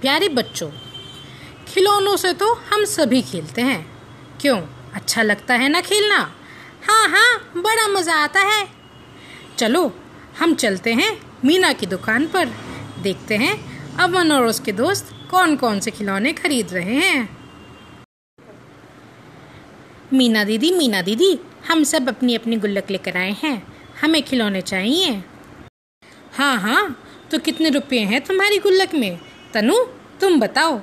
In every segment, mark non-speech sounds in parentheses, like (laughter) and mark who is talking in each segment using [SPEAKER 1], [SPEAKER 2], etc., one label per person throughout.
[SPEAKER 1] प्यारे बच्चों, खिलौनों से तो हम सभी खेलते हैं। क्यों? अच्छा लगता है ना खेलना? हाँ हाँ बड़ा मज़ा आता है। चलो, हम चलते हैं मीना की दुकान पर। देखते हैं अमन और उसके दोस्त कौन कौन से खिलौने खरीद रहे हैं। मीना दीदी मीना दीदी, हम सब अपनी अपनी गुल्लक लेकर आए हैं। हमें खिलौने चाहिए। हाँ हाँ तो कितने रुपए हैं तुम्हारी गुल्लक में? तनु तुम बताओ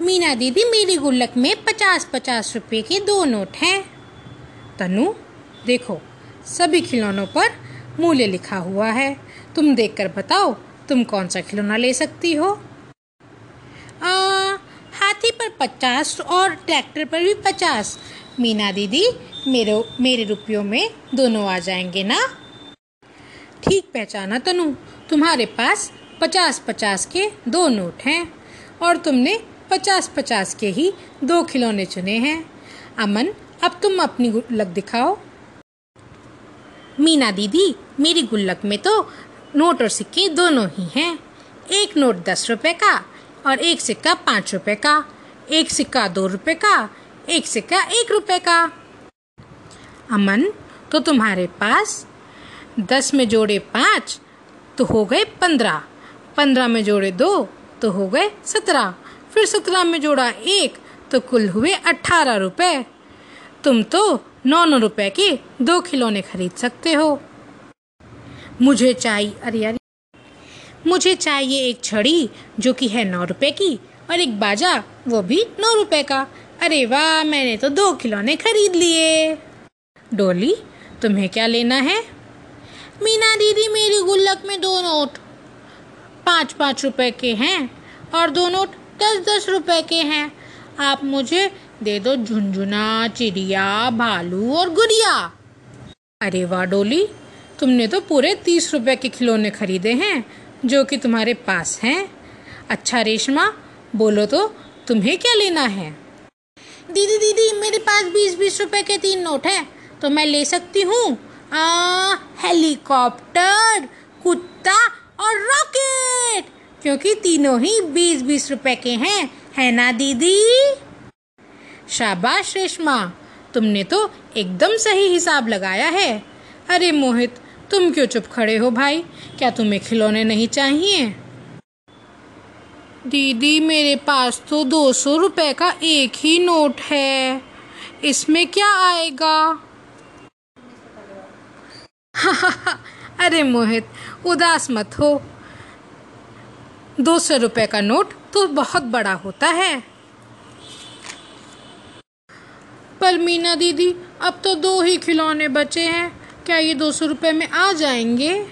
[SPEAKER 1] मीना दीदी मेरी गुल्लक में पचास पचास रुपए के दो नोट हैं तनु देखो सभी खिलौनों पर मूल्य लिखा हुआ है तुम देखकर बताओ तुम कौन सा खिलौना ले सकती हो आ, हाथी पर पचास और ट्रैक्टर पर भी पचास मीना दीदी मेरे मेरे रुपयों में दोनों आ जाएँगे ना ठीक पहचाना तनु तुम्हारे पास पचास पचास के दो नोट हैं और तुमने पचास पचास के ही दो खिलौने चुने हैं। अमन, अब तुम अपनी गुल्लक दिखाओ। मीना दीदी, मेरी गुल्लक में तो नोट और सिक्के दोनों ही हैं। एक नोट दस रुपए का और एक सिक्का पाँच रुपए का। एक सिक्का दो रुपए का, एक सिक्का एक रुपए का। अमन तो तुम्हारे पास दस में जोड़े पाँच तो हो गए पंद्रह। पंद्रह में जोड़े दो तो हो गए सत्रह। फिर सत्रह में जोड़ा एक तो कुल हुए अट्ठारह रुपए। तुम तो नौ नौ रुपए के दो खिलौने खरीद सकते हो। मुझे चाहिए, अरे यार, मुझे चाहिए एक छड़ी जो कि है नौ रुपए की और एक बाजा वो भी नौ रुपए का। अरे वाह, मैंने तो दो खिलौने खरीद लिए। डोली, तुम्हें क्या लेना है? मीना दीदी, मेरी गुल्लक में दो नोट। पाँच पाँच रुपए के हैं और दो नोट दस दस रुपए के हैं। आप मुझे दे दो झुंझुना चिड़िया, भालू और गुड़िया। अरे वाह डोली, तुमने तो पूरे तीस रुपए के खिलौने खरीदे हैं, जो कि तुम्हारे पास हैं। अच्छा रेशमा, बोलो तो तुम्हें क्या लेना है? दीदी दीदी, मेरे पास बीस बीस रुपए के तीन नोट हैं तो मैं ले सकती हूँ। हेलीकॉप्टर, कुत्ता और रॉकेट। क्योंकि तीनों ही बीस बीस रुपए के हैं, है ना, दीदी? शाबाश रेशमा, तुमने तो एकदम सही हिसाब लगाया है। अरे मोहित, तुम क्यों चुप खड़े हो भाई? क्या तुम्हें खिलौने नहीं चाहिए? दीदी, मेरे पास तो दो सौ रुपए का एक ही नोट है। इसमें क्या आएगा? (laughs) अरे मोहित, उदास मत हो। दो सौ रुपये का नोट तो बहुत बड़ा होता है। पर मीना दीदी, अब तो दो ही खिलौने बचे हैं। क्या ये दो सौ रुपये में आ जाएँगे?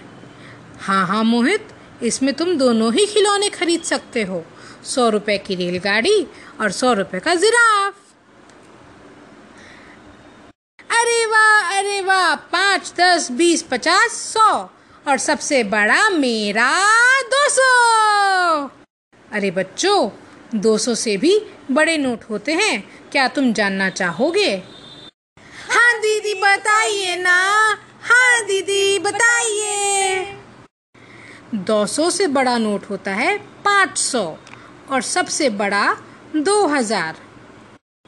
[SPEAKER 1] हाँ हाँ मोहित, इसमें तुम दोनों ही खिलौने खरीद सकते हो। सौ रुपये की रेलगाड़ी और सौ रुपये का जिराफ अरे वाह अरे वाह, पाँच, दस, बीस, पचास, सौ। और सबसे बड़ा मेरा दो सौ। अरे बच्चों, दो सौ से भी बड़े नोट होते हैं। क्या तुम जानना चाहोगे? हाँ दीदी, बताइए ना। हाँ दीदी, बताइए। दो सौ से बड़ा नोट होता है पाँच सौ और सबसे बड़ा दो हज़ार।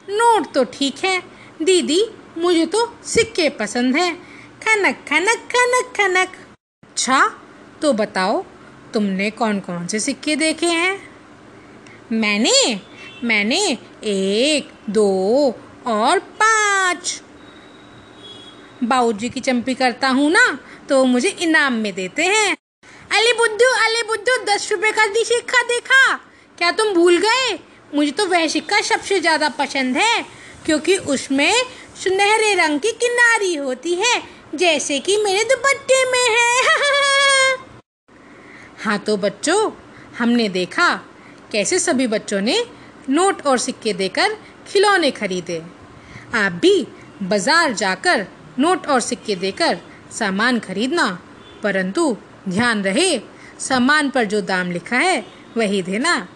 [SPEAKER 1] नोट तो ठीक है। दीदी मुझे तो सिक्के पसंद हैं। खनक खनक खनक खनक। अच्छा तो बताओ, तुमने कौन कौन से सिक्के देखे हैं? मैंने? मैंने एक, दो और पाँच। बाबूजी की चंपी करता हूँ ना तो मुझे इनाम में देते हैं। अली बुद्धू अली बुद्धू, दस रुपए का दी सिक्का देखा? क्या तुम भूल गए? मुझे तो वह सिक्का सबसे ज़्यादा पसंद है, क्योंकि उसमें सुनहरे रंग की किनारी होती है, जैसे कि मेरे दुपट्टे में है। (laughs) हाँ तो बच्चों, हमने देखा कैसे सभी बच्चों ने नोट और सिक्के देकर खिलौने खरीदे। आप भी बाज़ार जाकर नोट और सिक्के देकर सामान खरीदना, परंतु ध्यान रहे, सामान पर जो दाम लिखा है, वही देना।